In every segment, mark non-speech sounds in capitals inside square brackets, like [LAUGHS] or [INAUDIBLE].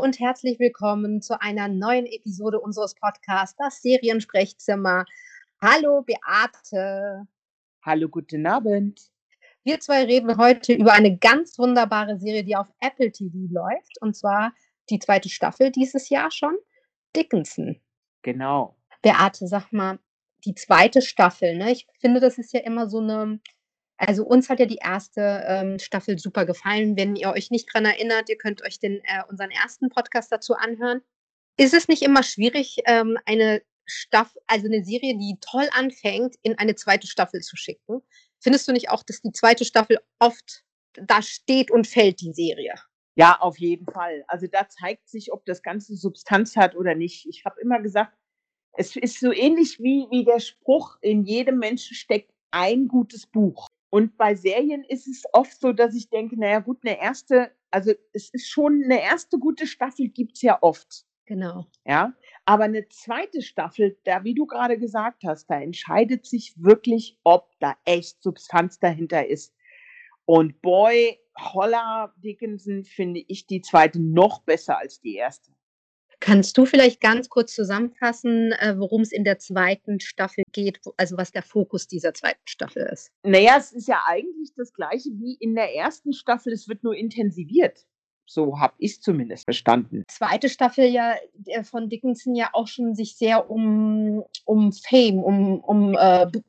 und herzlich willkommen zu einer neuen Episode unseres Podcasts, das Seriensprechzimmer. Hallo Beate. Hallo, guten Abend. Wir zwei reden heute über eine ganz wunderbare Serie, die auf Apple TV läuft, und zwar die zweite Staffel dieses Jahr schon, Dickinson. Genau. Beate, sag mal, die zweite Staffel, ne? Ich finde, das ist ja immer so eine also uns hat ja die erste ähm, Staffel super gefallen. Wenn ihr euch nicht dran erinnert, ihr könnt euch den, äh, unseren ersten Podcast dazu anhören. Ist es nicht immer schwierig, ähm, eine Staffel, also eine Serie, die toll anfängt, in eine zweite Staffel zu schicken? Findest du nicht auch, dass die zweite Staffel oft da steht und fällt, die Serie? Ja, auf jeden Fall. Also da zeigt sich, ob das Ganze Substanz hat oder nicht. Ich habe immer gesagt, es ist so ähnlich wie, wie der Spruch, in jedem Menschen steckt ein gutes Buch. Und bei Serien ist es oft so, dass ich denke, naja gut, eine erste, also es ist schon eine erste gute Staffel gibt's ja oft. Genau. Ja, aber eine zweite Staffel, da, wie du gerade gesagt hast, da entscheidet sich wirklich, ob da echt Substanz dahinter ist. Und boy, Holla Dickinson finde ich die zweite noch besser als die erste. Kannst du vielleicht ganz kurz zusammenfassen, äh, worum es in der zweiten Staffel geht, also was der Fokus dieser zweiten Staffel ist? Naja, es ist ja eigentlich das gleiche wie in der ersten Staffel, es wird nur intensiviert. So habe ich es zumindest verstanden. Zweite Staffel ja von Dickinson ja auch schon sich sehr um, um Fame, um, um äh, Be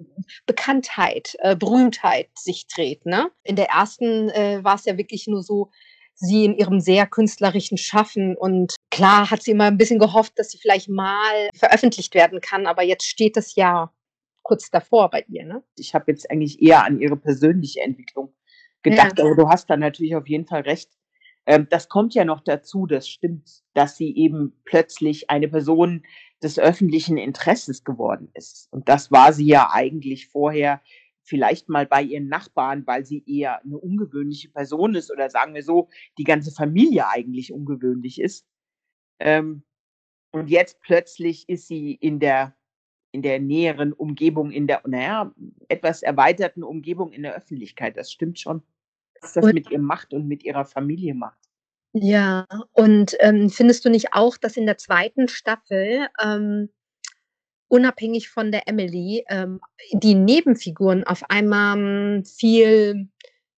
Bekanntheit, äh, Berühmtheit sich dreht. Ne? In der ersten äh, war es ja wirklich nur so, sie in ihrem sehr künstlerischen Schaffen. Und klar hat sie immer ein bisschen gehofft, dass sie vielleicht mal veröffentlicht werden kann, aber jetzt steht es ja kurz davor bei ihr. Ne? Ich habe jetzt eigentlich eher an ihre persönliche Entwicklung gedacht, ja. aber du hast da natürlich auf jeden Fall recht. Ähm, das kommt ja noch dazu, das stimmt, dass sie eben plötzlich eine Person des öffentlichen Interesses geworden ist. Und das war sie ja eigentlich vorher vielleicht mal bei ihren Nachbarn, weil sie eher eine ungewöhnliche Person ist oder sagen wir so, die ganze Familie eigentlich ungewöhnlich ist. Ähm, und jetzt plötzlich ist sie in der, in der näheren Umgebung, in der, naja, etwas erweiterten Umgebung in der Öffentlichkeit. Das stimmt schon. Was das und, mit ihr macht und mit ihrer Familie macht. Ja, und ähm, findest du nicht auch, dass in der zweiten Staffel ähm, unabhängig von der Emily, ähm, die Nebenfiguren auf einmal hm, viel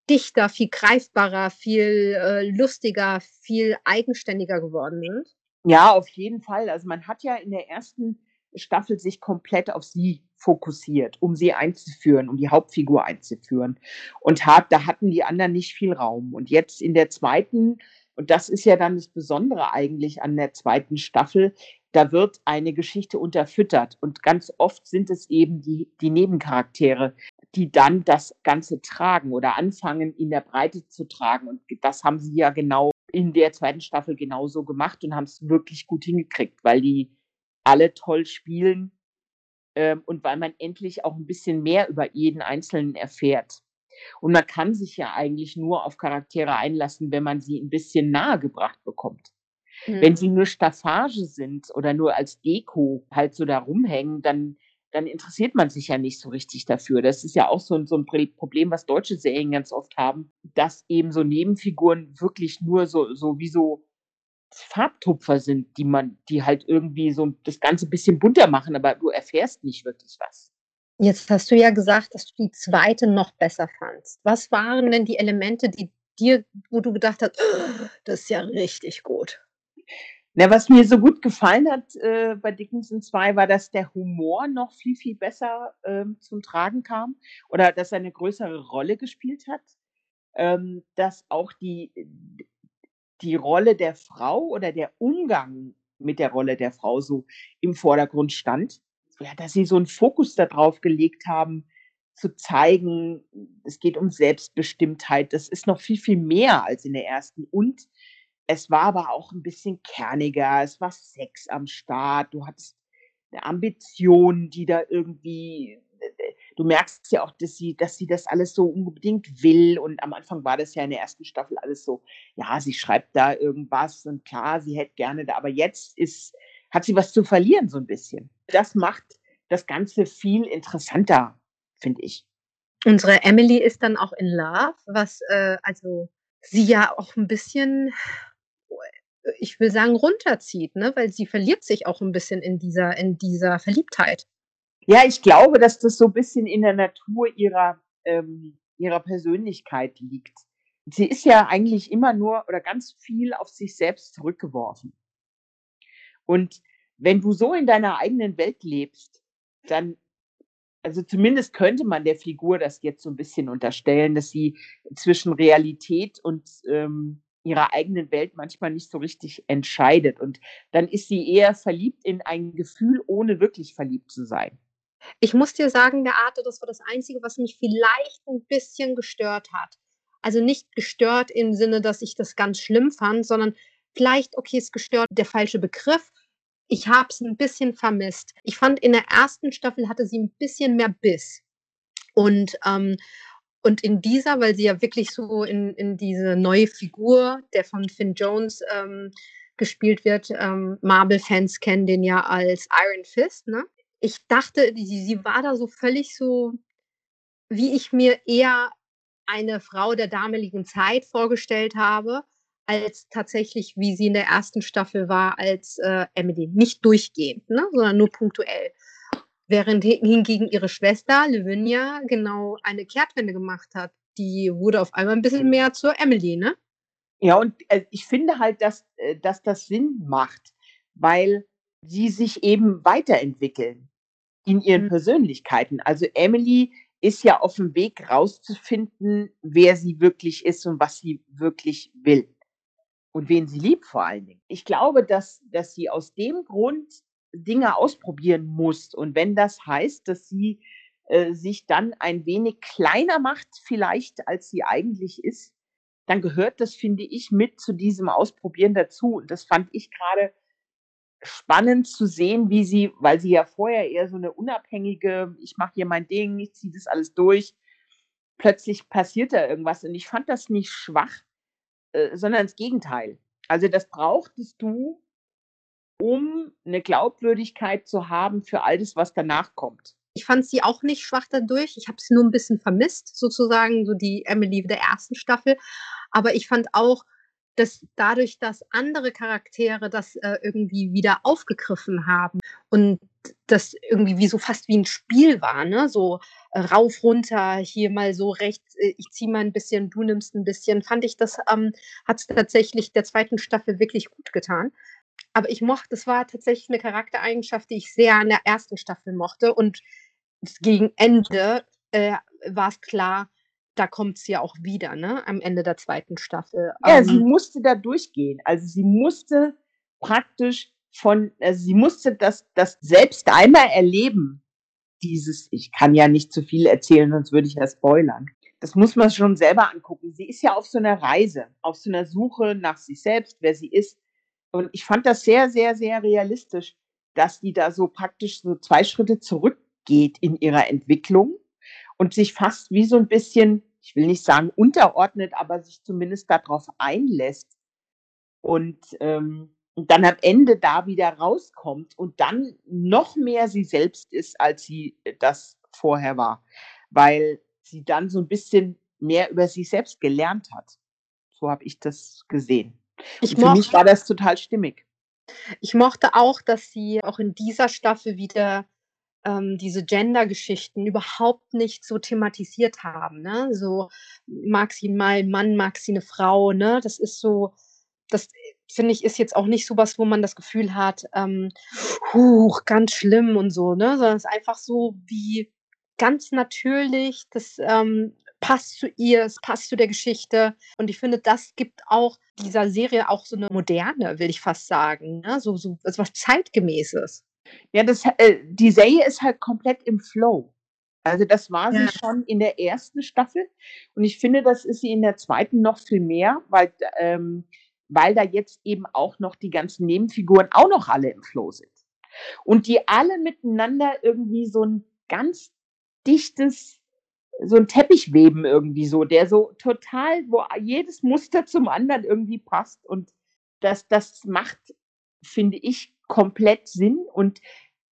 dichter, viel greifbarer, viel äh, lustiger, viel eigenständiger geworden sind? Ja, auf jeden Fall. Also man hat ja in der ersten Staffel sich komplett auf sie fokussiert, um sie einzuführen, um die Hauptfigur einzuführen. Und hat, da hatten die anderen nicht viel Raum. Und jetzt in der zweiten, und das ist ja dann das Besondere eigentlich an der zweiten Staffel, da wird eine Geschichte unterfüttert. Und ganz oft sind es eben die, die Nebencharaktere, die dann das Ganze tragen oder anfangen, in der Breite zu tragen. Und das haben sie ja genau in der zweiten Staffel genauso gemacht und haben es wirklich gut hingekriegt, weil die alle toll spielen ähm, und weil man endlich auch ein bisschen mehr über jeden Einzelnen erfährt. Und man kann sich ja eigentlich nur auf Charaktere einlassen, wenn man sie ein bisschen nahegebracht bekommt. Mhm. Wenn sie nur Staffage sind oder nur als Deko halt so da rumhängen, dann, dann interessiert man sich ja nicht so richtig dafür. Das ist ja auch so, so ein Problem, was deutsche Serien ganz oft haben, dass eben so Nebenfiguren wirklich nur so, so wie so Farbtupfer sind, die man, die halt irgendwie so das Ganze ein bisschen bunter machen, aber du erfährst nicht wirklich was. Jetzt hast du ja gesagt, dass du die zweite noch besser fandst. Was waren denn die Elemente, die dir, wo du gedacht hast, oh, das ist ja richtig gut? Na, was mir so gut gefallen hat äh, bei Dickinson 2 war, dass der Humor noch viel, viel besser ähm, zum Tragen kam oder dass er eine größere Rolle gespielt hat. Ähm, dass auch die, die Rolle der Frau oder der Umgang mit der Rolle der Frau so im Vordergrund stand. Ja, dass sie so einen Fokus darauf gelegt haben, zu zeigen, es geht um Selbstbestimmtheit. Das ist noch viel, viel mehr als in der ersten. Und es war aber auch ein bisschen kerniger, es war Sex am Start, du hattest eine Ambition, die da irgendwie du merkst ja auch, dass sie, dass sie das alles so unbedingt will. Und am Anfang war das ja in der ersten Staffel alles so, ja, sie schreibt da irgendwas und klar, sie hätte gerne da, aber jetzt ist, hat sie was zu verlieren, so ein bisschen. Das macht das Ganze viel interessanter, finde ich. Unsere Emily ist dann auch in Love, was äh, also sie ja auch ein bisschen ich will sagen, runterzieht, ne? Weil sie verliert sich auch 'n bisschen in dieser in dieser Verliebtheit. Ja, ich glaube, dass das so bisschen in der Natur ihrer ähm, ihrer Persönlichkeit liegt. Sie ist ja eigentlich immer nur oder ganz viel auf sich selbst zurückgeworfen. Und wenn du so in deiner eigenen Welt lebst, dann also zumindest könnte man der Figur das jetzt so 'n bisschen unterstellen, dass sie zwischen Realität und, ähm, ihrer eigenen Welt manchmal nicht so richtig entscheidet. Und dann ist sie eher verliebt in ein Gefühl, ohne wirklich verliebt zu sein. Ich muss dir sagen, der Arte, das war das Einzige, was mich vielleicht 'n bisschen gestört hat. Also, nicht gestört im Sinne, dass ich das ganz schlimm fand, sondern vielleicht okay, ist gestört der falsche Begriff. Ich habe es 'n bisschen vermisst. Ich fand, in der 1. Staffel hatte sie 'n bisschen mehr Biss. Und, ähm und in dieser, weil sie ja wirklich so in in diese neue Figur, der von Finn Jones, ähm, gespielt wird ähm, Marvel-Fans kennen den ja als Iron Fist, ne? Ich dachte, sie sie war da so völlig so, wie ich mir eher eine Frau der damaligen Zeit vorgestellt habe, als tatsächlich, wie sie in der 1. Staffel war als, äh, Emily. Nicht durchgehend, ne, sondern nur punktuell. Während hi hingegen ihre Schwester Lavinia genau eine Kehrtwende gemacht hat. Die wurde auf einmal 'n bisschen mehr zur Emily, ne? Ja, und, äh, ich finde halt, dass äh, dass das Sinn macht, weil sie sich eben weiterentwickeln in ihren Mhm. Persönlichkeiten. Also, Emily ist ja auf'm Weg rauszufinden, wer sie wirklich ist und was sie wirklich will und wen sie liebt vor allen Dingen. Ich glaube, dass dass sie aus dem Grund Dinge ausprobieren muss. Und wenn das heißt, dass sie, äh, sich dann ein wenig kleiner macht vielleicht, als sie eigentlich ist, dann gehört das, finde ich, mit zu diesem Ausprobieren dazu. Und das fand ich grade spannend zu sehen, wie sie weil sie ja vorher eher so 'ne unabhängige: „Ich mache hier mein Ding, ich ziehe das alles durch.“ Plötzlich passiert da irgendwas und ich fand das nicht schwach, äh, sondern das Gegenteil. Also, das brauchtest du, um 'ne Glaubwürdigkeit zu haben für all das, was danach kommt. Ich fand sie auch nicht schwach dadurch. Ich habe sie nur 'n bisschen vermisst, sozusagen, so die Emily der 1. Staffel. Aber ich fand auch, dass dadurch, dass andere Charaktere das, äh, irgendwie wieder aufgegriffen haben und das irgendwie wie so fast wie 'n Spiel war, ne? So, äh, rauf, runter, hier mal so rechts, äh, ich ziehe mal 'n bisschen, du nimmst 'n bisschen, fand ich, das, ähm, hat's tatsächlich der 2. Staffel wirklich gut getan. Aber ich mochte das war tatsächlich 'ne Charaktereigenschaft, die ich sehr an der 1. Staffel mochte und gegen Ende, äh, war's klar, da kommt's ja auch wieder, ne, am Ende der 2. Staffel. Ja, sie Ähm musste da durchgehen. Also, sie musste praktisch von also, sie musste das das selbst einmal erleben, dieses ich kann ja nicht zu viel erzählen, sonst würde ich ja spoilern. Das muss man schon selber angucken. Sie ist ja auf so 'ner Reise, auf so 'ner Suche nach sich selbst, wer sie ist. Und ich fand das sehr, sehr, sehr realistisch, dass die da so praktisch so 2 Schritte zurückgeht in ihrer Entwicklung und sich fast wie so 'n bisschen, ich will nicht sagen unterordnet, aber sich zumindest da drauf einlässt und, ähm, dann am Ende da wieder rauskommt und dann noch mehr sie selbst ist, als sie, äh, das vorher war, weil sie dann so 'n bisschen mehr über sich selbst gelernt hat. So habe ich das gesehen. Ich für mich war das total stimmig. Ich mochte auch, dass sie auch in dieser Staffel wieder, ähm, diese Gender-Geschichten überhaupt nicht so thematisiert haben, ne? So, mag sie mal 'n Mann, mag sie 'ne Frau, ne? Das ist so das, finde ich, ist jetzt auch nicht so was, wo man das Gefühl hat, ähm: „Huch, ganz schlimm“ und so, ne? Sondern es ist einfach so wie ganz natürlich, das, ähm, passt zu ihr, es passt zu der Geschichte. Und ich finde, das gibt auch dieser Serie auch so 'ne Moderne, will ich fast sagen, ne? So so was Zeitgemäßes. Ja, das äh, die Serie ist halt komplett im Flow. Also, das war sie Ja. schon in der 1. Staffel und ich finde, das ist sie in der 2. noch viel mehr, weil ähm, weil da jetzt eben auch noch die ganzen Nebenfiguren auch noch alle im Flow sind. Und die alle miteinander irgendwie so 'n ganz dichtes so 'n Teppich weben irgendwie so, der so total wo jedes Muster zum anderen irgendwie passt und das das macht, finde ich, komplett Sinn. Und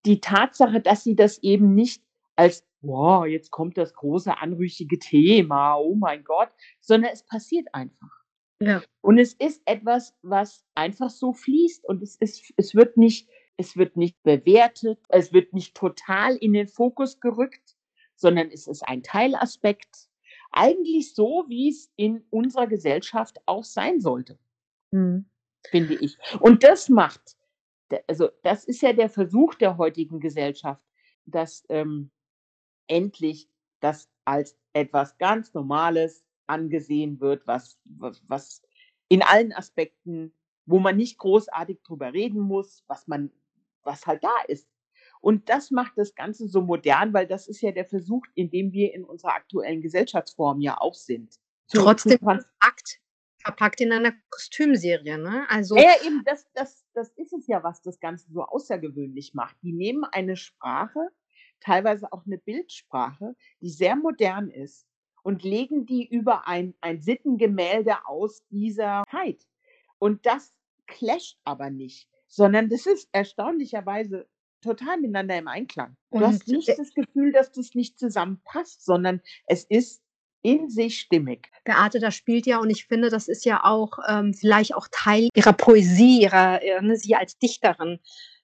die Tatsache, dass sie das eben nicht als: „Wow, jetzt kommt das große anrüchige Thema, oh mein Gott“, sondern es passiert einfach. Ja. Und es ist etwas, was einfach so fließt und es ist, es wird nicht, es wird nicht bewertet, es wird nicht total in den Fokus gerückt, sondern es ist ein Teilaspekt. Eigentlich so, wie es in unserer Gesellschaft auch sein sollte, mhm. finde ich. Und das macht, also das ist ja der Versuch der heutigen Gesellschaft, dass ähm, endlich das als etwas ganz Normales angesehen wird, was, was, was in allen Aspekten, wo man nicht großartig drüber reden muss, was man, was halt da ist. Und das macht das Ganze so modern, weil das ist ja der Versuch, in dem wir in unserer aktuellen Gesellschaftsform ja auch sind. Trotzdem zu verpackt, verpackt in einer Kostümserie, ne? Also ja, eben, das, das, das ist es ja, was das Ganze so außergewöhnlich macht. Die nehmen eine Sprache, teilweise auch eine Bildsprache, die sehr modern ist und legen die über ein, ein Sittengemälde aus dieser Zeit. Und das clasht aber nicht, sondern das ist erstaunlicherweise total miteinander im Einklang. Du und hast nicht das Gefühl, dass das nicht zusammenpasst, sondern es ist in sich stimmig. Beate, das spielt ja, und ich finde, das ist ja auch ähm, vielleicht auch Teil ihrer Poesie, ihrer, äh, ne, sie als Dichterin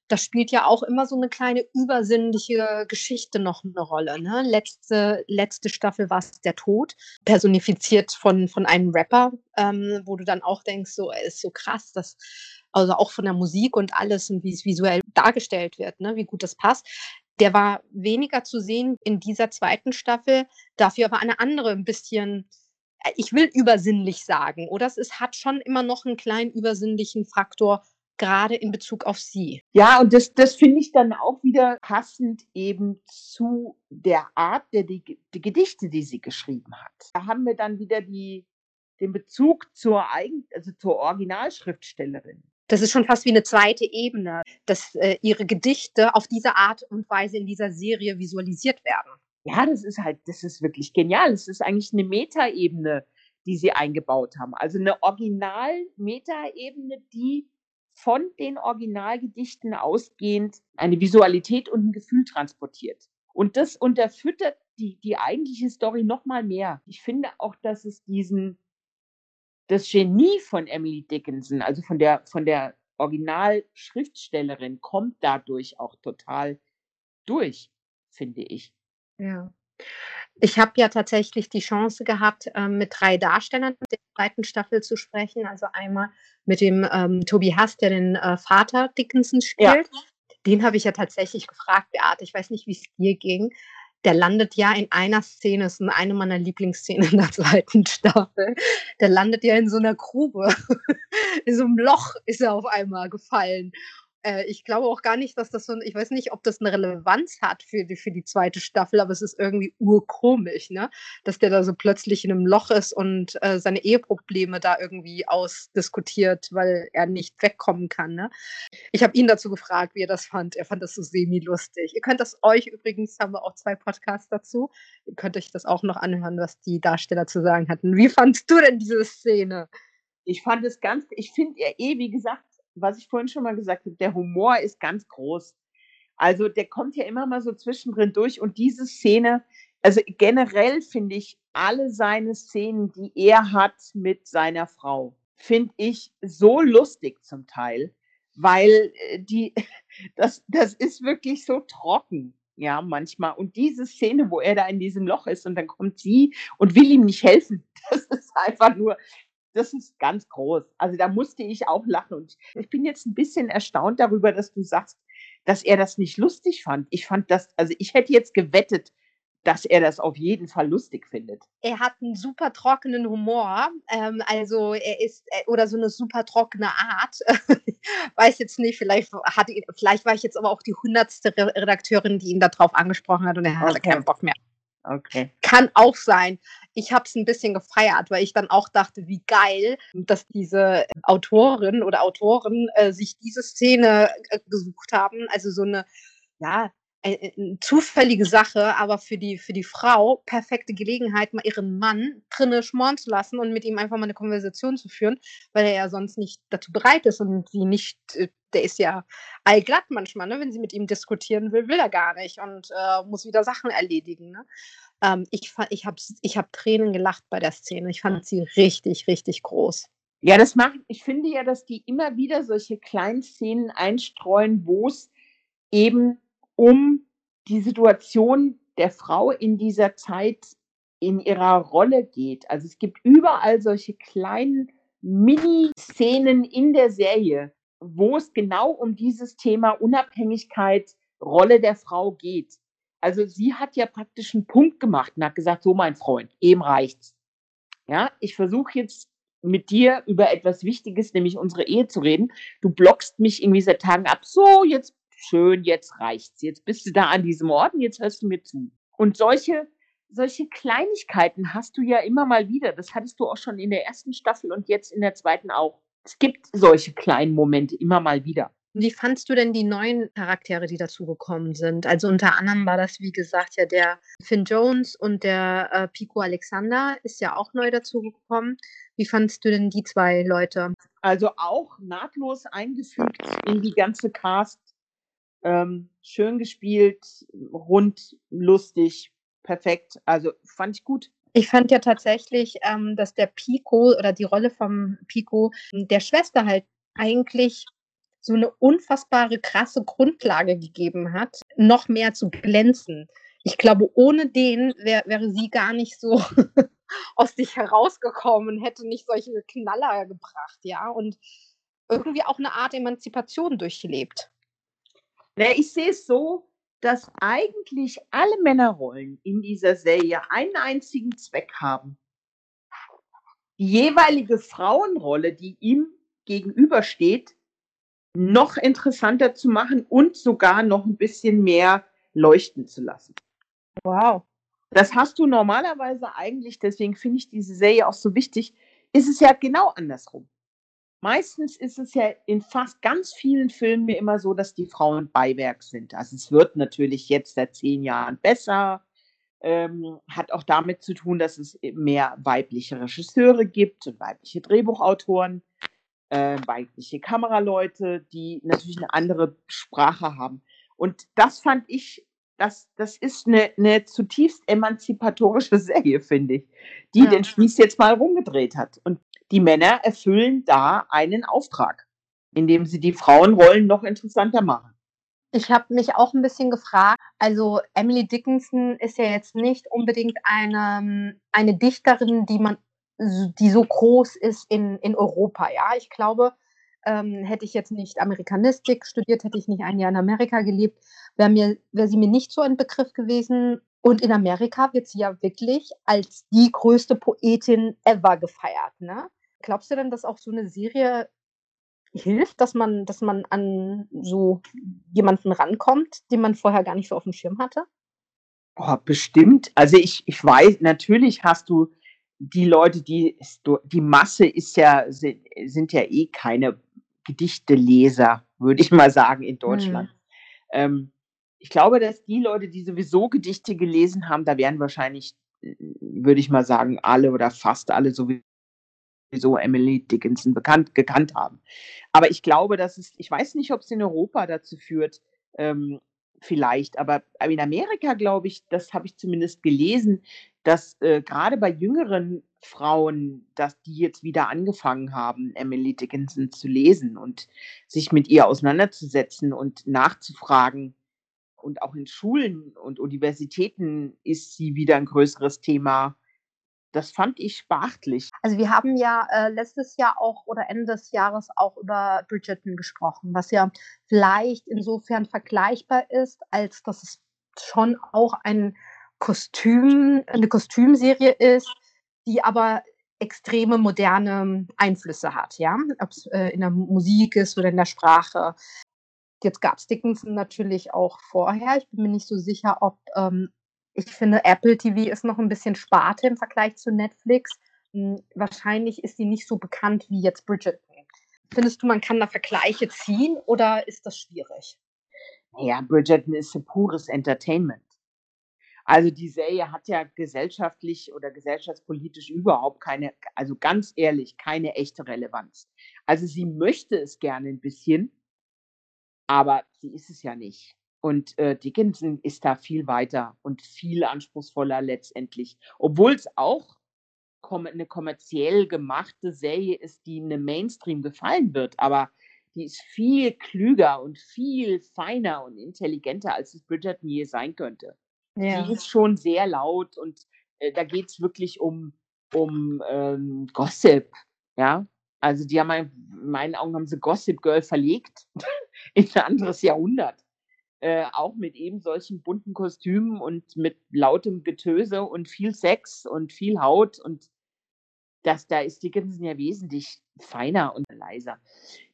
das spielt ja auch immer so eine kleine übersinnliche Geschichte noch eine Rolle. Ne? Letzte, letzte Staffel war es der Tod, personifiziert von, von einem Rapper, ähm, wo du dann auch denkst, so, ist so krass, dass also auch von der Musik und alles und wie es visuell dargestellt wird, ne? wie gut das passt. Der war weniger zu sehen in dieser zweiten Staffel, dafür aber eine andere, ein bisschen, äh, ich will übersinnlich sagen, oder es hat schon immer noch einen kleinen übersinnlichen Faktor, gerade in Bezug auf sie. Ja, und das, das finde ich dann auch wieder passend eben zu der Art der die, die Gedichte, die sie geschrieben hat. Da haben wir dann wieder die, den Bezug zur, Eigen, also zur Originalschriftstellerin. Das ist schon fast wie eine zweite Ebene, dass äh, ihre Gedichte auf diese Art und Weise in dieser Serie visualisiert werden. Ja, das ist halt, das ist wirklich genial. Es ist eigentlich eine Metaebene, die sie eingebaut haben. Also eine Original-Metaebene, die von den Originalgedichten ausgehend eine Visualität und ein Gefühl transportiert. Und das unterfüttert die, die eigentliche Story noch mal mehr. Ich finde auch, dass es diesen, das Genie von Emily Dickinson, also von der, von der Originalschriftstellerin, kommt dadurch auch total durch, finde ich. Ja. Ich habe ja tatsächlich die Chance gehabt, ähm, mit drei Darstellern der zweiten Staffel zu sprechen. Also einmal mit dem ähm, Tobi Hass, der den äh, Vater Dickinson spielt. Ja. Den habe ich ja tatsächlich gefragt, Beate, ich weiß nicht, wie es dir ging. Der landet ja in einer Szene, ist eine meiner Lieblingsszenen [LAUGHS] in der zweiten Staffel. Der landet ja in so einer Grube. [LAUGHS] in so einem Loch ist er auf einmal gefallen. Äh, ich glaube auch gar nicht, dass das so ich weiß nicht, ob das eine Relevanz hat für die für die 2. Staffel, aber es ist irgendwie urkomisch, ne? Dass der da so plötzlich in einem Loch ist und, äh, seine Eheprobleme da irgendwie ausdiskutiert, weil er nicht wegkommen kann, ne? Ich habe ihn dazu gefragt, wie er das fand. Er fand das so semi-lustig. Ihr könnt das euch übrigens haben wir auch zwei Podcasts dazu. Ihr könnt euch das auch noch anhören, was die Darsteller zu sagen hatten. Wie fandst du denn diese Szene? Ich fand es ganz ich finde ja eh, wie gesagt was ich vorhin schon mal gesagt habe, der Humor ist ganz groß. Also der kommt ja immer mal so zwischendrin durch und diese Szene, also generell finde ich alle seine Szenen, die er hat mit seiner Frau, finde ich so lustig zum Teil, weil äh, die, [LAUGHS] das, das ist wirklich so trocken. Ja, manchmal. Und diese Szene, wo er da in diesem Loch ist und dann kommt sie und will ihm nicht helfen, [LAUGHS] das ist einfach nur, das ist ganz groß. Also da musste ich auch lachen. Und ich bin jetzt ein bisschen erstaunt darüber, dass du sagst, dass er das nicht lustig fand. Ich fand das, also ich hätte jetzt gewettet, dass er das auf jeden Fall lustig findet. Er hat einen super trockenen Humor, ähm, also er ist äh, oder so eine super trockene Art. [LAUGHS] Weiß jetzt nicht, vielleicht hat vielleicht war ich jetzt aber auch die hundertste Redakteurin, die ihn darauf angesprochen hat und er hatte okay. keinen Bock mehr. Okay. Kann auch sein. Ich habe es ein bisschen gefeiert, weil ich dann auch dachte, wie geil, dass diese Autorin oder Autoren äh, sich diese Szene äh, gesucht haben. Also so eine, ja, eine, eine zufällige Sache, aber für die, für die Frau perfekte Gelegenheit, mal ihren Mann drinnen schmoren zu lassen und mit ihm einfach mal eine Konversation zu führen, weil er ja sonst nicht dazu bereit ist und sie nicht, äh, der ist ja allglatt manchmal, ne? wenn sie mit ihm diskutieren will, will er gar nicht und äh, muss wieder Sachen erledigen. Ne? Ähm, ich ich habe ich hab Tränen gelacht bei der Szene. Ich fand sie richtig, richtig groß. Ja, das macht ich finde ja, dass die immer wieder solche kleinen Szenen einstreuen, wo es eben um die Situation der Frau in dieser Zeit in ihrer Rolle geht. Also, es gibt überall solche kleinen Mini-Szenen in der Serie, wo es genau um dieses Thema Unabhängigkeit, Rolle der Frau geht. Also, sie hat ja praktisch einen Punkt gemacht und hat gesagt: „So, mein Freund, eben reicht's. Ja, ich versuche jetzt mit dir über etwas Wichtiges, nämlich unsere Ehe zu reden. Du blockst mich irgendwie seit Tagen ab. So, jetzt schön, jetzt reicht's. Jetzt bist du da an diesem Ort und jetzt hörst du mir zu.“ Und solche solche Kleinigkeiten hast du ja immer mal wieder. Das hattest du auch schon in der ersten Staffel und jetzt in der zweiten auch. Es gibt solche kleinen Momente immer mal wieder. Wie fandst du denn die neuen Charaktere, die dazugekommen sind? Also unter anderem war das, wie gesagt, ja der Finn Jones und der äh, Pico Alexander ist ja auch neu dazugekommen. Wie fandst du denn die zwei Leute? Also auch nahtlos eingefügt in die ganze Cast. Ähm, schön gespielt, rund, lustig, perfekt. Also fand ich gut. Ich fand ja tatsächlich, ähm, dass der Pico oder die Rolle vom Pico der Schwester halt eigentlich so eine unfassbare krasse Grundlage gegeben hat, noch mehr zu glänzen. Ich glaube, ohne den wär, wäre sie gar nicht so [LAUGHS] aus sich herausgekommen, hätte nicht solche Knaller gebracht, ja, und irgendwie auch eine Art Emanzipation durchlebt. Na, ich sehe es so, dass eigentlich alle Männerrollen in dieser Serie einen einzigen Zweck haben. Die jeweilige Frauenrolle, die ihm gegenübersteht, noch interessanter zu machen und sogar noch ein bisschen mehr leuchten zu lassen. Wow. Das hast du normalerweise eigentlich, deswegen finde ich diese Serie auch so wichtig, ist es ja genau andersrum. Meistens ist es ja in fast ganz vielen Filmen immer so, dass die Frauen Beiwerk sind. Also es wird natürlich jetzt seit zehn Jahren besser, ähm, hat auch damit zu tun, dass es mehr weibliche Regisseure gibt und weibliche Drehbuchautoren, äh, weibliche Kameraleute, die natürlich eine andere Sprache haben. Und das fand ich, das, das ist eine, eine zutiefst emanzipatorische [LAUGHS] Serie, finde ich, die Ja. den Spieß jetzt mal rumgedreht hat. Und die Männer erfüllen da einen Auftrag, indem sie die Frauenrollen noch interessanter machen. Ich habe mich auch ein bisschen gefragt also, Emily Dickinson ist ja jetzt nicht unbedingt eine eine Dichterin, die man die so groß ist in in Europa, ja? Ich glaube, ähm, hätte ich jetzt nicht Amerikanistik studiert, hätte ich nicht ein Jahr in Amerika gelebt, wäre mir wäre sie mir nicht so ein Begriff gewesen. Und in Amerika wird sie ja wirklich als die größte Poetin ever gefeiert, ne? Glaubst du denn, dass auch so eine Serie hilft, dass man dass man an so jemanden rankommt, den man vorher gar nicht so auf dem Schirm hatte? Oh, bestimmt. Also, ich ich weiß natürlich hast du die Leute, die die Masse ist ja si sind ja eh keine Gedichteleser, würde ich mal sagen, in Mhm. Deutschland. Ähm, ich glaube, dass die Leute, die sowieso Gedichte gelesen haben, da werden wahrscheinlich, hm, würde ich mal sagen, alle oder fast alle sowieso Emily Dickinson bekannt gekannt haben. Aber ich glaube, dass es ich weiß nicht, ob's in Europa dazu führt, ähm, vielleicht, aber in Amerika glaube ich, das habe ich zumindest gelesen, dass, äh, grade bei jüngeren Frauen, dass die jetzt wieder angefangen haben, Emily Dickinson zu lesen und sich mit ihr auseinanderzusetzen und nachzufragen. Und auch in Schulen und Universitäten ist sie wieder 'n größeres Thema. Das fand ich beachtlich. Also, wir haben ja, äh, letztes Jahr auch oder Ende des Jahres auch über Bridgerton gesprochen, was ja vielleicht insofern vergleichbar ist, als dass es schon auch ein Kostüm 'ne Kostümserie ist, die aber extreme moderne Einflüsse hat, ja? Ob's, äh, in der Musik ist oder in der Sprache. Jetzt gab's Dickinson natürlich auch vorher. Ich bin mir nicht so sicher, ob ähm, ich finde, Apple TV ist noch 'n bisschen Sparte im Vergleich zu Netflix. Hm, wahrscheinlich ist die nicht so bekannt wie jetzt Bridgerton. Findest du, man kann da Vergleiche ziehen oder ist das schwierig? Ja, Bridgerton ist ja pures Entertainment. Also, die Serie hat ja gesellschaftlich oder gesellschaftspolitisch überhaupt keine also, ganz ehrlich, keine echte Relevanz. Also, sie möchte es gerne 'n bisschen aber sie ist es ja nicht. Und, äh, Dickinson ist da viel weiter und viel anspruchsvoller letztendlich, obwohl's auch kom 'ne kommerziell gemachte Serie ist, die 'nem Mainstream gefallen wird, aber die ist viel klüger und viel feiner und intelligenter, als es Bridgerton je sein könnte. Ja. Die ist schon sehr laut und, äh, da geht's wirklich um um, ähm, Gossip, ja? Also, die haben in meinen Augen haben sie Gossip Girl verlegt in 'n anderes Jahrhundert. Äh, auch mit eben solchen bunten Kostümen und mit lautem Getöse und viel Sex und viel Haut und das da ist Dickinson ja wesentlich feiner und leiser.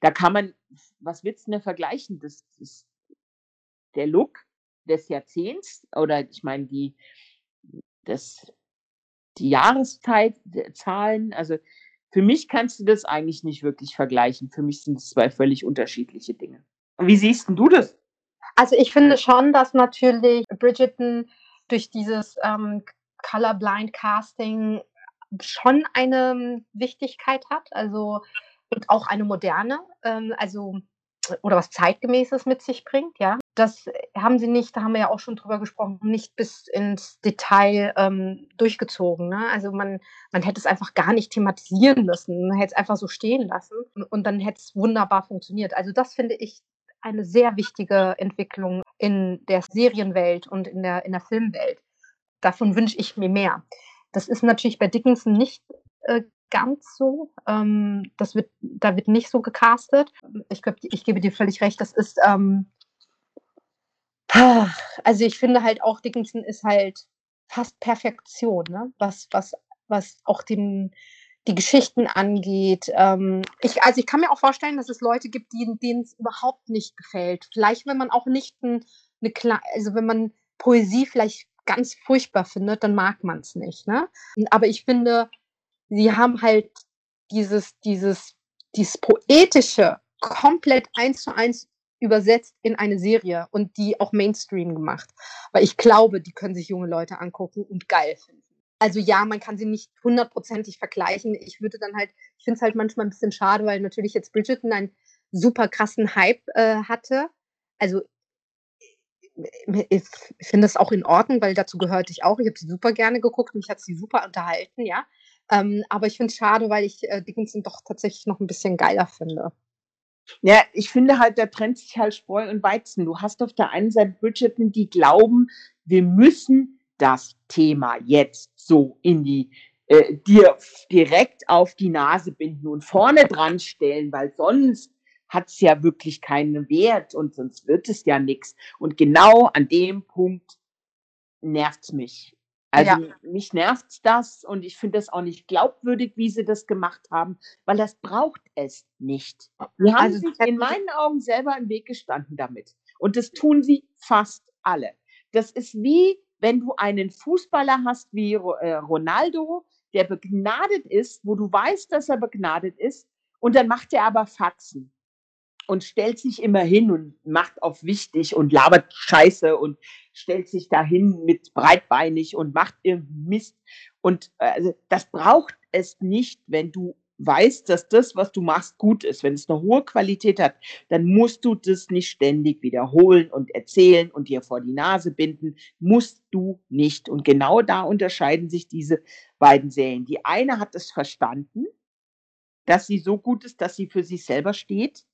Da kann man was willst 'n da vergleichen? Das ist der Look des Jahrzehnts oder ich meine, die die Jahreszeit d Zahlen, also, für mich kannst du das eigentlich nicht wirklich vergleichen. Für mich sind es 2 völlig unterschiedliche Dinge. Wie siehst du das? Also, ich finde schon, dass natürlich Bridgerton durch dieses, ähm, Color Blind Casting schon eine Wichtigkeit hat, also und auch eine moderne, ähm, also oder was Zeitgemäßes mit sich bringt, ja. Das haben sie nicht da haben wir ja auch schon drüber gesprochen, nicht bis ins Detail, ähm, durchgezogen, ne? Also, man man hätte es einfach gar nicht thematisieren müssen. Man hätte es einfach so stehen lassen und dann hätte es wunderbar funktioniert. Also, das finde ich eine sehr wichtige Entwicklung in der Serienwelt und in der in der Filmwelt. Davon wünsche ich mir mehr. Das ist natürlich bei Dickinson nicht, äh, ganz so. Ähm, das wird da wird nicht so gecastet. Ich glaube ich gebe dir völlig recht, das ist, ähm also, ich finde halt auch, Dickinson ist halt fast Perfektion, ne? Was was was auch den die Geschichten angeht. Ähm, ich also, ich kann mir auch vorstellen, dass es Leute gibt, die denen's überhaupt nicht gefällt. Vielleicht, wenn man auch nicht 'n 'ne klei also, wenn man Poesie vielleicht ganz furchtbar findet, dann mag man's nicht, ne? Aber ich finde, sie haben halt dieses dieses dieses Poetische komplett eins zu eins übersetzt in eine Serie und die auch Mainstream gemacht. Weil ich glaube, die können sich junge Leute angucken und geil finden. Also, ja, man kann sie nicht hundertprozentig vergleichen. Ich würde dann halt ich finde es halt manchmal 'n bisschen schade, weil natürlich jetzt Bridgerton einen super krassen Hype, äh, hatte. Also ich finde das auch in Ordnung, weil dazu gehörte ich auch. Ich habe sie super gerne geguckt, mich hat sie super unterhalten, ja. Ähm, aber ich finde es schade, weil ich, äh, Dickinson doch tatsächlich noch 'n bisschen geiler finde. Ja, ich finde halt, da trennt sich halt Spreu und Weizen. Du hast auf der einen Seite Bridgerton, die glauben, wir müssen das Thema jetzt so in die äh, dir direkt auf die Nase binden und vorne dran stellen, weil sonst hat's ja wirklich keinen Wert und sonst wird es ja nix. Und genau an dem Punkt nervt's mich. Also, Ja. mich nervt's das und ich finde das auch nicht glaubwürdig, wie sie das gemacht haben, weil das braucht es nicht. Die haben Also, sich in meinen Augen selber im Weg gestanden damit. Und das tun sie fast alle. Das ist wie, wenn du einen Fußballer hast wie äh, Ronaldo, der begnadet ist, wo du weißt, dass er begnadet ist, und dann macht er aber Faxen und stellt sich immer hin und macht auf wichtig und labert Scheiße und stellt sich da hin mit breitbeinig und macht Mist. Und, äh, also, das braucht es nicht, wenn du weißt, dass das, was du machst, gut ist. Wenn es 'ne hohe Qualität hat, dann musst du das nicht ständig wiederholen und erzählen und dir vor die Nase binden. Musst du nicht. Und genau da unterscheiden sich diese beiden Serien. Die eine hat es verstanden, dass sie so gut ist, dass sie für sich selber steht.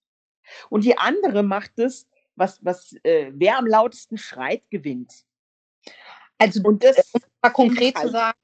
Und die andere macht es, was was äh, wer am lautesten schreit, gewinnt. Also, Und äh, das um mal konkret zu sagen,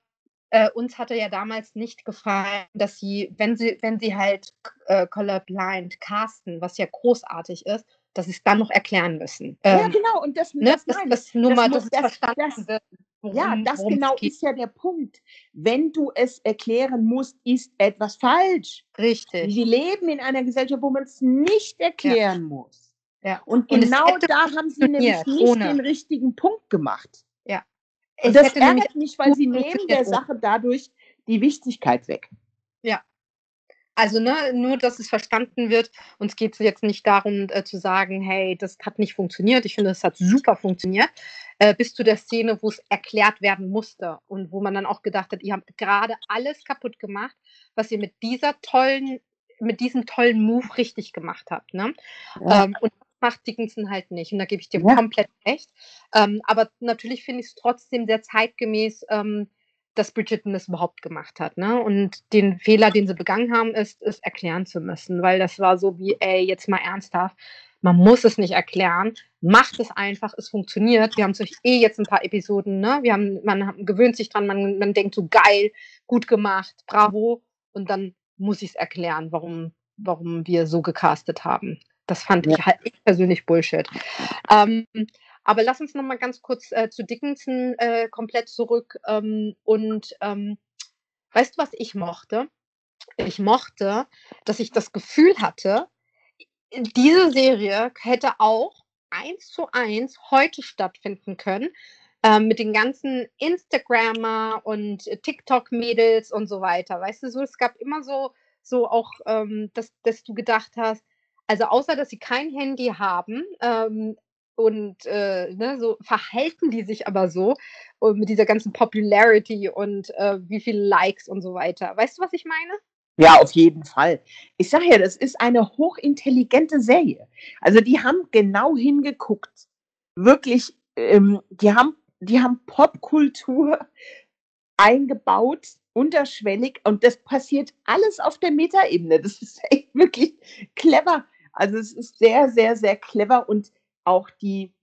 äh, uns hatte ja damals nicht gefallen, dass sie, wenn sie wenn sie halt, äh, Color Blind casten, was ja großartig ist, dass sie's dann noch erklären müssen. Ja, Ähm, genau, und das ne, das ich. dass nur Das mal muss es das verstanden das wird, ja, worum das worum's genau ist ja der Punkt. Wenn du es erklären musst, ist etwas falsch. Richtig. Wir leben in einer Gesellschaft, wo man's nicht Ja. erklären muss. Ja. Und Und es genau da haben sie nämlich nicht ohne. den richtigen Punkt gemacht. Und Es das ärgert mich, weil sie nehmen der. Sache dadurch die Wichtigkeit weg. Ja. Also, ne, nur, dass es verstanden wird. Uns geht's jetzt nicht darum, äh, zu sagen: „Hey, das hat nicht funktioniert.“ Ich finde, das hat super funktioniert, äh, bis zu der Szene, wo's erklärt werden musste und wo man dann auch gedacht hat: „Ihr habt grade alles kaputt gemacht, was ihr mit dieser tollen mit diesem tollen Move richtig gemacht habt“, ne? Ja. Ähm, und macht Dickinson halt nicht und da gebe ich dir Ja. komplett recht. Ähm, aber natürlich finde ich's trotzdem sehr zeitgemäß, ähm, dass Bridgerton das überhaupt gemacht hat, ne? Und den Fehler, den sie begangen haben, ist, es erklären zu müssen, weil das war so wie, ey, jetzt mal ernsthaft, man muss es nicht erklären, macht es einfach, es funktioniert. Wir haben es eh jetzt ein paar Episoden, ne? Wir haben, man gewöhnt sich dran, man, man denkt so geil, gut gemacht, bravo, und dann muss ich es erklären, warum, warum wir so gecastet haben. Das fand ja. ich halt ich persönlich Bullshit. Ähm, aber lass uns noch mal ganz kurz äh, zu Dickinson äh, komplett zurück. Ähm, und ähm, weißt du, was ich mochte? Ich mochte, dass ich das Gefühl hatte, diese Serie hätte auch eins zu eins heute stattfinden können. Ähm, mit den ganzen Instagrammer und TikTok-Mädels und so weiter. Weißt du, so, es gab immer so, so auch, ähm, dass, dass du gedacht hast, also außer dass sie kein Handy haben, ähm, und äh, ne, so verhalten die sich aber so mit dieser ganzen Popularity und äh, wie viele Likes und so weiter. Weißt du, was ich meine? Ja, auf jeden Fall. Ich sage ja, das ist eine hochintelligente Serie. Also die haben genau hingeguckt. Wirklich, ähm, die haben, die haben Popkultur eingebaut, unterschwellig und das passiert alles auf der Metaebene. Das ist echt wirklich clever. Also es ist sehr, sehr, sehr clever und auch die,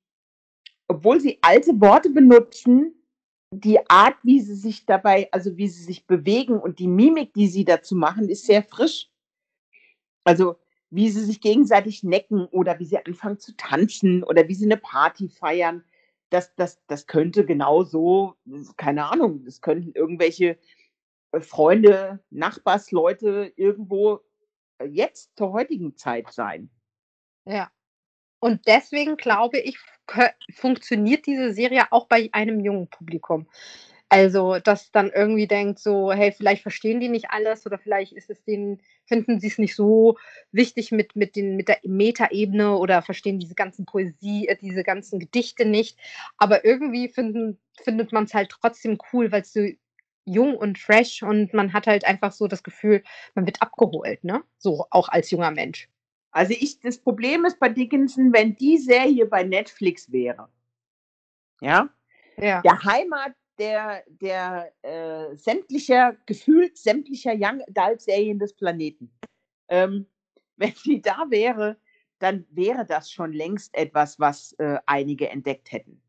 obwohl sie alte Worte benutzen, die Art, wie sie sich dabei, also wie sie sich bewegen und die Mimik, die sie dazu machen, ist sehr frisch. Also wie sie sich gegenseitig necken oder wie sie anfangen zu tanzen oder wie sie eine Party feiern. Das, das, das könnte genauso, keine Ahnung, das könnten irgendwelche äh, Freunde, Nachbarsleute irgendwo jetzt zur heutigen Zeit sein. Ja. Und deswegen glaube ich, funktioniert diese Serie auch bei einem jungen Publikum. Also, dass dann irgendwie denkt so: „Hey, vielleicht verstehen die nicht alles oder vielleicht ist es denen finden sie es nicht so wichtig mit mit den mit der Metaebene oder verstehen diese ganzen Poesie äh, diese ganzen Gedichte nicht.“ Aber irgendwie finden findet es halt trotzdem cool, weil es so jung und fresh und man hat halt einfach so das Gefühl, man wird abgeholt, ne? So auch als junger Mensch. Also ich, das Problem ist bei Dickinson, wenn die Serie bei Netflix wäre, ja, ja. der Heimat der, der äh, sämtlicher, gefühlt sämtlicher Young Adult Serien des Planeten. Ähm, [LAUGHS] wenn die da wäre, dann wäre das schon längst etwas, was äh, einige entdeckt hätten.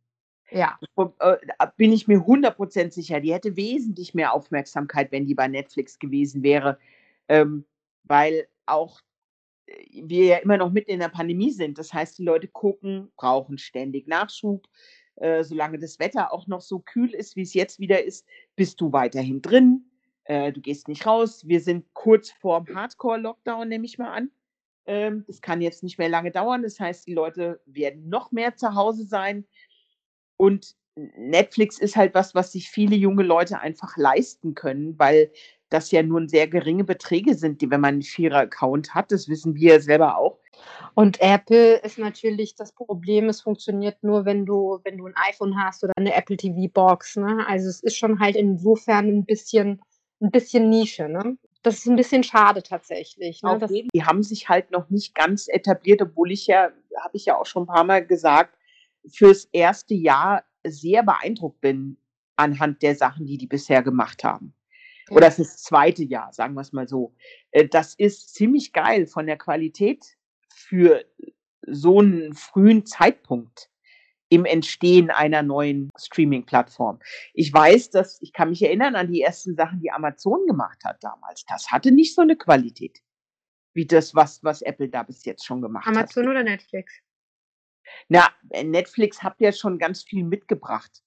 Ja. Äh, bin ich mir 100% sicher. Die hätte wesentlich mehr Aufmerksamkeit, wenn die bei Netflix gewesen wäre. Ähm, weil auch wir ja immer noch mitten in der Pandemie sind. Das heißt, die Leute gucken, brauchen ständig Nachschub. Äh, solange das Wetter auch noch so kühl ist, wie es jetzt wieder ist, bist du weiterhin drin. Äh, du gehst nicht raus. Wir sind kurz vorm Hardcore-Lockdown, nehme ich mal an. Ähm, das kann jetzt nicht mehr lange dauern. Das heißt, die Leute werden noch mehr zu Hause sein. Und Netflix ist halt was, was sich viele junge Leute einfach leisten können, weil das ja nun sehr geringe Beträge sind, die, wenn man einen Vierer-Account hat, das wissen wir ja selber auch. Und Apple ist natürlich das Problem, es funktioniert nur, wenn du, wenn du ein iPhone hast oder eine Apple TV-Box. Ne? Also es ist schon halt insofern ein bisschen, ein bisschen Nische. Ne? Das ist ein bisschen schade tatsächlich. Ne? die haben sich halt noch nicht ganz etabliert, obwohl ich ja, habe ich ja auch schon ein paar Mal gesagt, fürs erste Jahr sehr beeindruckt bin anhand der Sachen, die die bisher gemacht haben oder fürs zweite Jahr, sagen wir es mal so. Äh, das ist ziemlich geil von der Qualität für so einen frühen Zeitpunkt im Entstehen einer neuen Streaming-Plattform. Ich weiß, dass ich kann mich erinnern an die ersten Sachen, die Amazon gemacht hat damals. Das hatte nicht so eine Qualität wie das, was, was Apple da bis jetzt schon gemacht Amazon hat. Amazon oder Netflix? Na, Netflix hat ja schon ganz viel mitgebracht.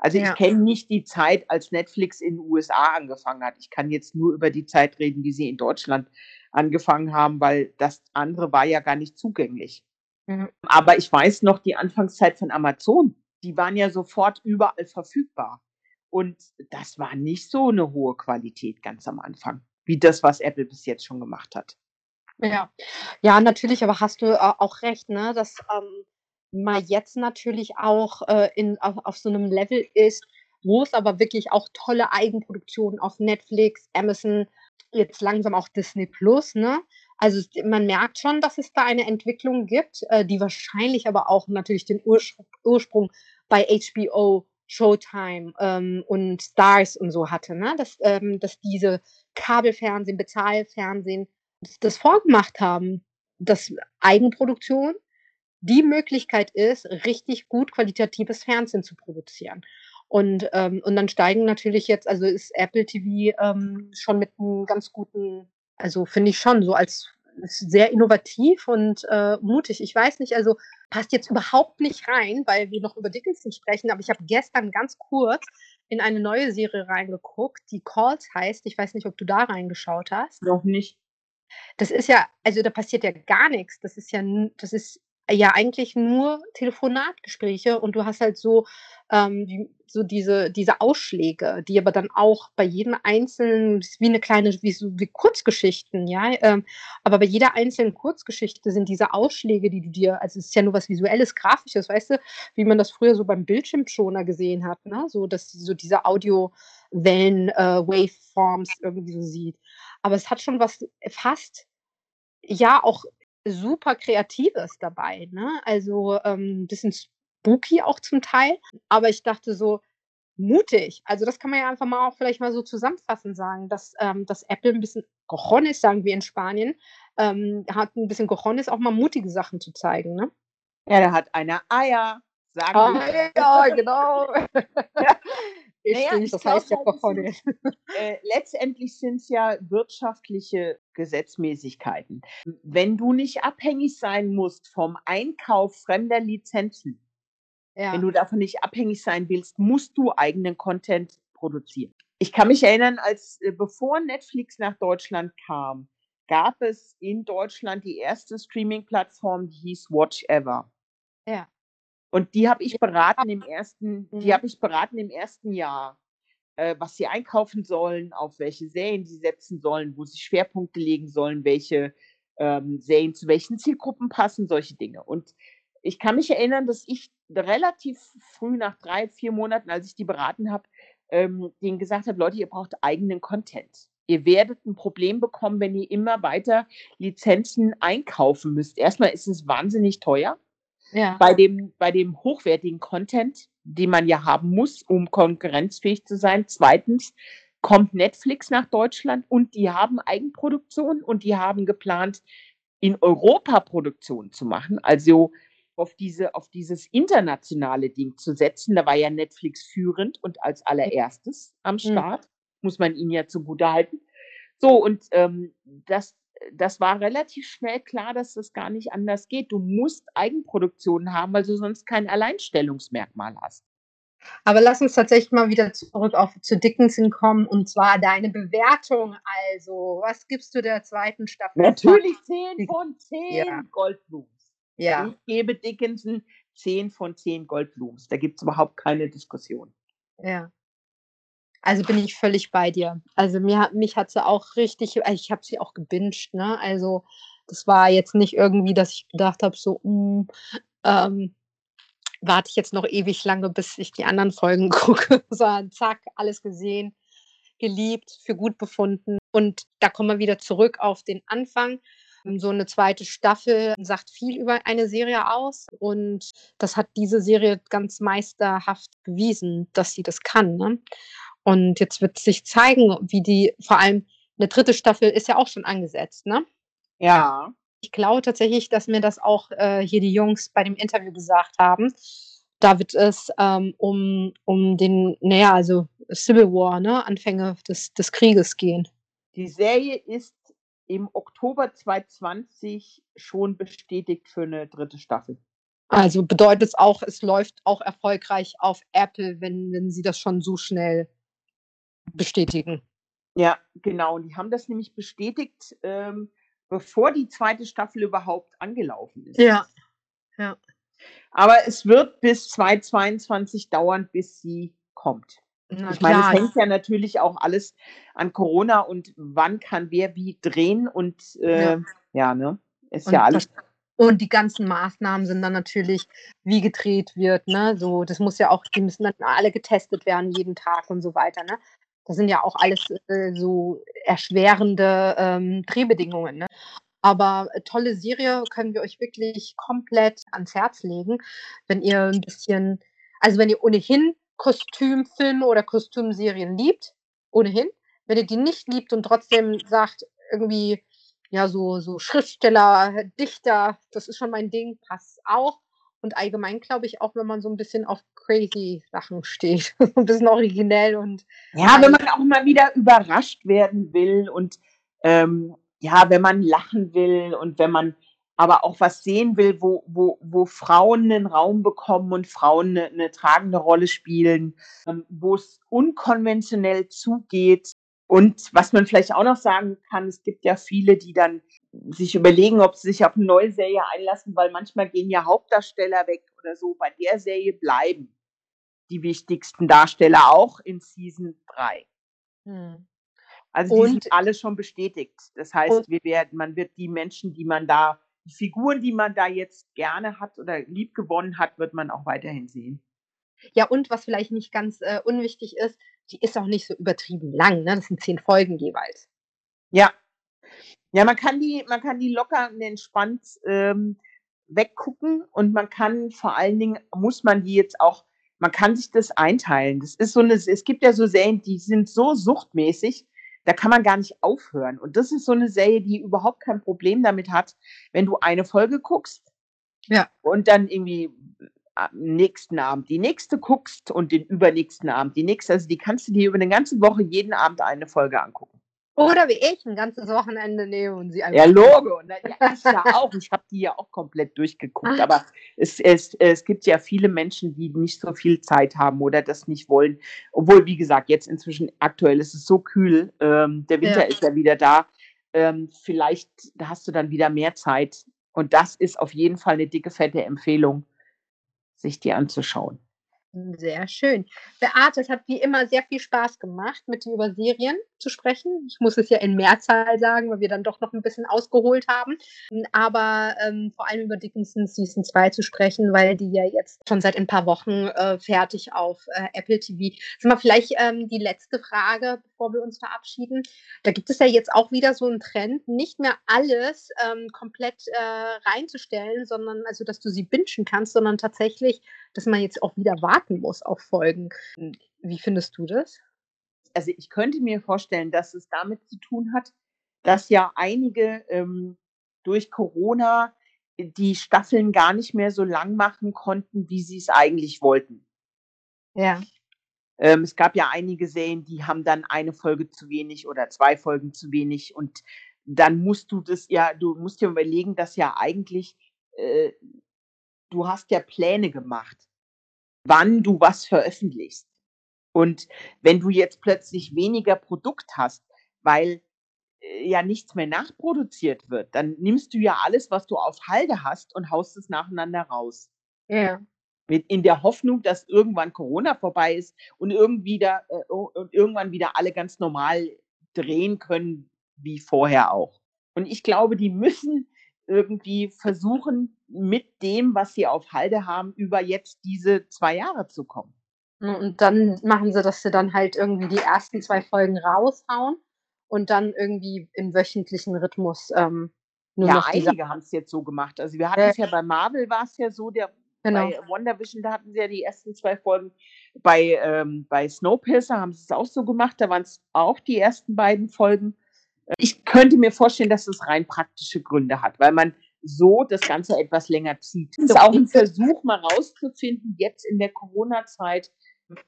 Also ja. ich kenne nicht die Zeit, als Netflix in den USA angefangen hat. Ich kann jetzt nur über die Zeit reden, wie sie in Deutschland angefangen haben, weil das andere war ja gar nicht zugänglich. Mhm. Aber ich weiß noch die Anfangszeit von Amazon. Die waren ja sofort überall verfügbar. Und das war nicht so eine hohe Qualität ganz am Anfang, wie das, was Apple bis jetzt schon gemacht hat. Ja, ja, natürlich, aber hast du auch recht, ne? dass ähm, man jetzt natürlich auch äh, in, auf, auf so einem Level ist, wo es aber wirklich auch tolle Eigenproduktionen auf Netflix, Amazon, jetzt langsam auch Disney Plus, ne? Also man merkt schon, dass es da eine Entwicklung gibt, äh, die wahrscheinlich aber auch natürlich den Urspr Ursprung bei HBO Showtime ähm, und Stars und so hatte, ne? Dass, ähm, dass diese Kabelfernsehen, Bezahlfernsehen das vorgemacht haben, dass Eigenproduktion die Möglichkeit ist, richtig gut qualitatives Fernsehen zu produzieren. Und, ähm, und dann steigen natürlich jetzt, also ist Apple TV ähm, schon mit einem ganz guten, also finde ich schon so als sehr innovativ und äh, mutig. Ich weiß nicht, also passt jetzt überhaupt nicht rein, weil wir noch über Dickinson sprechen, aber ich habe gestern ganz kurz in eine neue Serie reingeguckt, die Calls heißt. Ich weiß nicht, ob du da reingeschaut hast. Noch nicht. Das ist ja, also da passiert ja gar nichts. Das ist ja, das ist ja eigentlich nur Telefonatgespräche und du hast halt so, ähm, so diese, diese Ausschläge, die aber dann auch bei jedem einzelnen, wie eine kleine, wie so wie Kurzgeschichten, ja, ähm, aber bei jeder einzelnen Kurzgeschichte sind diese Ausschläge, die du dir, also es ist ja nur was Visuelles, Grafisches, weißt du, wie man das früher so beim Bildschirmschoner gesehen hat, ne? So, dass so diese Audiowellen, äh, Waveforms irgendwie so sieht. Aber es hat schon was fast ja auch super Kreatives dabei, ne? Also, ähm, bisschen spooky auch zum Teil, aber ich dachte so, mutig. Also, das kann man ja einfach mal auch vielleicht mal so zusammenfassend sagen, dass, ähm, dass Apple ein bisschen Cojones, sagen wir in Spanien, ähm, hat ein bisschen Cojones, auch mal mutige Sachen zu zeigen, ne? Ja, da hat einer Eier, sagen Ah, wir. ja, genau. [LAUGHS] Naja, ich das heißt ja Cojones. [LAUGHS] äh, letztendlich sind es ja wirtschaftliche Gesetzmäßigkeiten. Wenn du nicht abhängig sein musst vom Einkauf fremder Lizenzen, wenn Ja. du davon nicht abhängig sein willst, musst du eigenen Content produzieren. Ich kann mich erinnern, als äh, bevor Netflix nach Deutschland kam, gab es in Deutschland die erste Streaming-Plattform, die hieß Watch Ever. Ja. Und die habe ich beraten im ersten, die Mhm. habe ich beraten im ersten Jahr, äh, was sie einkaufen sollen, auf welche Serien sie setzen sollen, wo sie Schwerpunkte legen sollen, welche ähm, Serien zu welchen Zielgruppen passen, solche Dinge. Und ich kann mich erinnern, dass ich relativ früh nach drei, vier Monaten, als ich die beraten habe, ähm, denen gesagt habe, Leute, ihr braucht eigenen Content. Ihr werdet ein Problem bekommen, wenn ihr immer weiter Lizenzen einkaufen müsst. Erstmal ist es wahnsinnig teuer Ja. bei dem, bei dem hochwertigen Content, den man ja haben muss, um konkurrenzfähig zu sein. Zweitens kommt Netflix nach Deutschland und die haben Eigenproduktion und die haben geplant, in Europa Produktion zu machen. Also auf diese, auf dieses internationale Ding zu setzen. Da war ja Netflix führend und als allererstes am Mhm. Start. Muss man ihnen ja zugute halten. So, und ähm, das, das war relativ schnell klar, dass das gar nicht anders geht. Du musst Eigenproduktionen haben, weil du sonst kein Alleinstellungsmerkmal hast. Aber lass uns tatsächlich mal wieder zurück auf zu Dickinson kommen und zwar deine Bewertung. Also, was gibst du der zweiten Staffel? Natürlich 10 von 10 Ja. Goldblums. Ja. Ich gebe Dickinson 10 von 10 Goldblums. Da gibt es überhaupt keine Diskussion. Ja. Also bin ich völlig bei dir. Also mir mich hat sie auch richtig, äh, ich habe sie auch gebinged, ne? Also das war jetzt nicht irgendwie, dass ich gedacht habe, so, hm, ähm, warte ich jetzt noch ewig lange, bis ich die anderen Folgen [LAUGHS] gucke, sondern zack, alles gesehen, geliebt, für gut befunden. Und da kommen wir wieder zurück auf den Anfang. So eine zweite Staffel sagt viel über eine Serie aus und das hat diese Serie ganz meisterhaft bewiesen, dass sie das kann, ne? Und jetzt wird sich zeigen, wie die vor allem 'ne dritte Staffel ist ja auch schon angesetzt, ne? Ja. Ich glaube tatsächlich, dass mir das auch, äh, hier die Jungs bei dem Interview gesagt haben. Da wird es, ähm, um um den na ja, also Civil War, ne, Anfänge des des Krieges gehen. Die Serie ist im Oktober 2020 schon bestätigt für 'ne dritte Staffel. Also bedeutet es auch, es läuft auch erfolgreich auf Apple, wenn wenn sie das schon so schnell bestätigen. Ja, genau. Die haben das nämlich bestätigt, ähm, bevor die zweite Staffel überhaupt angelaufen ist. Ja. Ja. Aber es wird bis 2022 dauern, bis sie kommt. Na Ich meine, es hängt ja natürlich auch alles an Corona und wann kann wer wie drehen und, Ja. äh, ja, ne? Ist Und ja alles das und die ganzen Maßnahmen sind dann natürlich, wie gedreht wird, ne? So, das muss ja auch die müssen dann alle getestet werden jeden Tag und so weiter, ne? Das sind ja auch alles, äh, so erschwerende, ähm, Drehbedingungen, ne? Aber äh, tolle Serie, können wir euch wirklich komplett ans Herz legen, wenn ihr 'n bisschen also wenn ihr ohnehin Kostümfilme oder Kostümserien liebt, ohnehin. Wenn ihr die nicht liebt und trotzdem sagt, irgendwie, ja, so so Schriftsteller, Dichter, das ist schon mein Ding, passt auch. Und allgemein glaube ich auch, wenn man so 'n bisschen auf crazy Sachen steht, [LAUGHS] so 'n bisschen originell und Ja, wenn man auch mal wieder überrascht werden will und, ähm, ja, wenn man lachen will und wenn man aber auch was sehen will, wo wo wo Frauen 'nen Raum bekommen und Frauen 'ne 'ne tragende Rolle spielen, ähm, wo's unkonventionell zugeht. Und was man vielleicht auch noch sagen kann, es gibt ja viele, die dann sich überlegen, ob sie sich auf 'ne neue Serie einlassen, weil manchmal gehen ja Hauptdarsteller weg oder so. Bei der Serie bleiben die wichtigsten Darsteller auch in Season 3. Mhm. Also, die sind Und alle schon bestätigt. Das heißt, wir werden man wird die Menschen, die man da die Figuren, die man da jetzt gerne hat oder liebgewonnen hat, wird man auch weiterhin sehen. Ja, und was vielleicht nicht ganz, äh, unwichtig ist, die ist auch nicht so übertrieben lang, ne? Das sind 10 Folgen jeweils. Ja. Ja, man kann die man kann die locker und entspannt, ähm, weggucken und man kann vor allen Dingen muss man die jetzt auch man kann sich das einteilen. Das ist so 'ne es gibt ja so Serien, die sind so suchtmäßig, da kann man gar nicht aufhören. Und das ist so 'ne Serie, die überhaupt kein Problem damit hat, wenn du eine Folge guckst Ja. und dann irgendwie nächsten Abend die nächste guckst und den übernächsten Abend die nächste. Also, die kannst du dir über 'ne ganze Woche jeden Abend eine Folge angucken. Oder wie ich 'n ganzes Wochenende nehme und sie Ja, einfach Logo, ne? Ja, ich ja auch. Ich habe die ja auch komplett durchgeguckt, Ah. aber es es es gibt ja viele Menschen, die nicht so viel Zeit haben oder das nicht wollen. Obwohl, wie gesagt, jetzt inzwischen aktuell ist es so kühl, ähm, der Winter Ja. ist ja wieder da. Ähm, vielleicht hast du dann wieder mehr Zeit. Und das ist auf jeden Fall 'ne dicke, fette Empfehlung, sich die anzuschauen. Sehr schön. Beate, es hat wie immer sehr viel Spaß gemacht, mit dir über Serien zu sprechen. Ich muss es ja in Mehrzahl sagen, weil wir dann doch noch 'n bisschen ausgeholt haben. Hm, aber, ähm, vor allem über Dickinson Season 2 zu sprechen, weil die ja jetzt schon seit ein paar Wochen, äh, fertig auf, äh, Apple TV Sag mal, vielleicht, ähm, die letzte Frage, bevor wir uns verabschieden. Da gibt es ja jetzt auch wieder so 'n Trend, nicht mehr alles, ähm, komplett, äh, reinzustellen, sondern also, dass du sie bingen kannst, sondern tatsächlich, dass man jetzt auch wieder warten muss auf Folgen. Hm, wie findest du das? Also, ich könnte mir vorstellen, dass es damit zu tun hat, dass ja einige, ähm, durch Corona die Staffeln gar nicht mehr so lang machen konnten, wie sie's eigentlich wollten. Ja. Ähm, es gab ja einige Serien, die haben dann eine Folge zu wenig oder 2 Folgen zu wenig und dann musst du das ja du musst dir überlegen, dass ja eigentlich, äh du hast ja Pläne gemacht, wann du was veröffentlichst. Und wenn du jetzt plötzlich weniger Produkt hast, weil, äh, ja nichts mehr nachproduziert wird, dann nimmst du ja alles, was du auf Halde hast und haust es nacheinander raus. Ja. Mit in der Hoffnung, dass irgendwann Corona vorbei ist und irgendwie da äh, u und irgendwann wieder alle ganz normal drehen können wie vorher auch. Und ich glaube, die müssen irgendwie versuchen, mit dem, was sie auf Halde haben, über jetzt diese 2 Jahre zu kommen. Ne, und dann machen sie, dass sie dann halt irgendwie die ersten 2 Folgen raushauen und dann irgendwie im wöchentlichen Rhythmus, ähm, nur Ja, noch einige haben's jetzt so gemacht. Also, wir Ja. hatten's ja bei Marvel war's ja so, der Genau. bei WandaVision, da hatten sie ja die ersten 2 Folgen. Bei, ähm bei Snowpiercer haben sie's auch so gemacht, da waren's auch die ersten beiden Folgen. Ich könnte mir vorstellen, dass es rein praktische Gründe hat, weil man so das Ganze etwas länger zieht. Es ist auch 'n Versuch, mal rauszufinden, jetzt in der Corona-Zeit,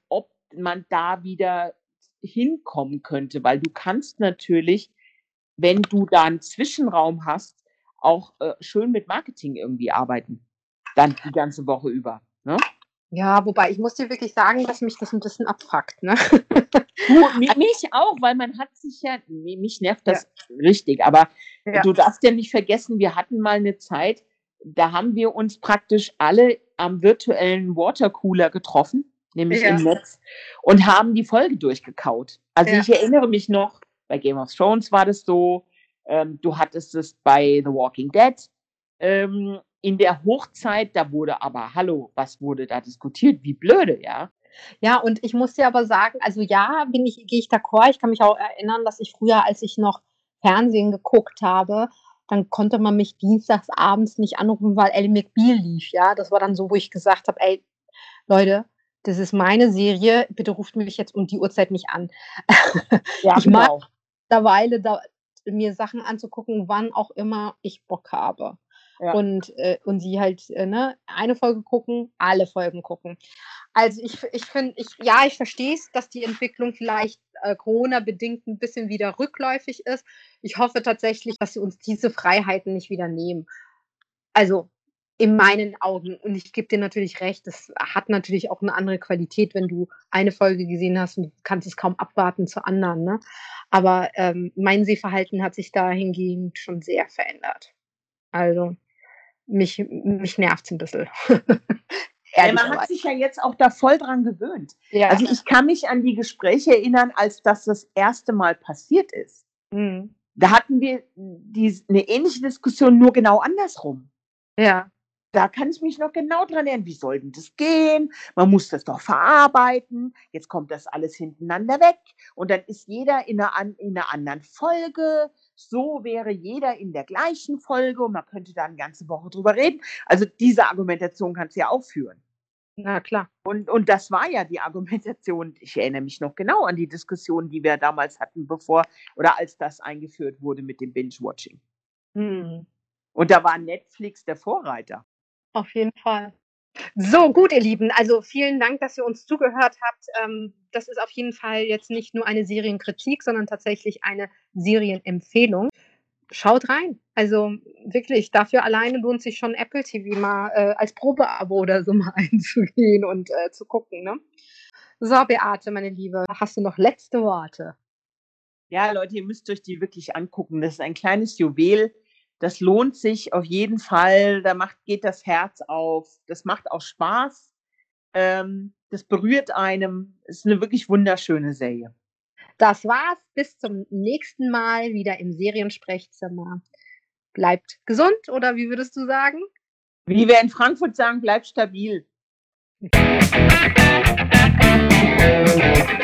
ob man da wieder hinkommen könnte, weil du kannst natürlich, wenn du da 'n Zwischenraum hast, auch, äh, schön mit Marketing irgendwie arbeiten, dann die ganze Woche über, ne? Ja, wobei ich muss dir wirklich sagen, dass mich das 'n bisschen abfuckt, ne? Mich auch, weil man hat sich ja mi mich nervt Ja. das richtig, aber Ja. du darfst ja nicht vergessen, wir hatten mal 'ne Zeit, da haben wir uns praktisch alle am virtuellen Watercooler getroffen, nämlich Ja. im Netz und haben die Folge durchgekaut. Also, Ja. ich erinnere mich noch, bei Game of Thrones war das so, ähm, du hattest es bei The Walking Dead. Ähm, in der Hochzeit, da wurde aber hallo, was wurde da diskutiert? Wie blöde, ja? Ja, und ich muss dir aber sagen, also ja, bin ich gehe ich d'accord. Ich kann mich auch erinnern, dass ich früher, als ich noch Fernsehen geguckt habe, dann konnte man mich dienstags abends nicht anrufen, weil Ally McBeal lief, ja? Das war dann so, wo ich gesagt habe: „Ey, Leute, das ist meine Serie, bitte ruft mich jetzt um die Uhrzeit nicht an. Ja, [LAUGHS] Ich mag genau. mittlerweile da mir Sachen anzugucken, wann auch immer ich Bock habe. Ja. Und, äh und sie halt, äh, ne, eine Folge gucken, alle Folgen gucken. Also, ich ich finde ich ja, ich verstehe es, dass die Entwicklung vielleicht, äh, Corona-bedingt 'n bisschen wieder rückläufig ist. Ich hoffe tatsächlich, dass sie uns diese Freiheiten nicht wieder nehmen. Also, in meinen Augen. Und ich gebe dir natürlich recht, das hat natürlich auch 'ne andere Qualität, wenn du eine Folge gesehen hast und du kannst es kaum abwarten zur anderen, ne? Aber, ähm, mein Sehverhalten hat sich dahingehend schon sehr verändert. Also, mich mich nervt's 'n bisschen. [LAUGHS] Ja, man hat sich ja jetzt auch da voll dran gewöhnt. Ja. Also, ich kann mich an die Gespräche erinnern, als das das erste Mal passiert ist. Mhm. Da hatten wir dies 'ne ähnliche Diskussion, nur genau andersrum. Ja. Da kann ich mich noch genau dran erinnern: „Wie soll denn das gehen? Man muss das doch verarbeiten. Jetzt kommt das alles hintereinander weg und dann ist jeder in 'ner an in 'ner anderen Folge. So wäre jeder in der gleichen Folge und man könnte da 'ne ganze Woche drüber reden.“ Also, diese Argumentation kannst du ja auch führen. Na klar. Und und das war ja die Argumentation. Ich erinnere mich noch genau an die Diskussion, die wir damals hatten, bevor oder als das eingeführt wurde mit dem Binge-Watching. Mhm. Und da war Netflix der Vorreiter. Auf jeden Fall. So, gut, ihr Lieben, also, vielen Dank, dass ihr uns zugehört habt. Ähm, das ist auf jeden Fall jetzt nicht nur eine Serienkritik, sondern tatsächlich eine Serienempfehlung. Schaut rein. Also, wirklich, dafür alleine lohnt sich schon Apple TV mal, äh, als Probeabo oder so [LAUGHS] mal einzugehen und, äh, zu gucken, ne? So, Beate, meine Liebe, hast du noch letzte Worte? Ja, Leute, ihr müsst euch die wirklich angucken. Das ist ein kleines Juwel. Das lohnt sich auf jeden Fall. Da macht geht das Herz auf. Das macht auch Spaß. Ähm, das berührt einem. Ist 'ne wirklich wunderschöne Serie. Das war's. Bis zum nächsten Mal wieder im Seriensprechzimmer. Bleibt gesund oder wie würdest du sagen? Wie wir in Frankfurt sagen: „Bleibt stabil.“ [LAUGHS]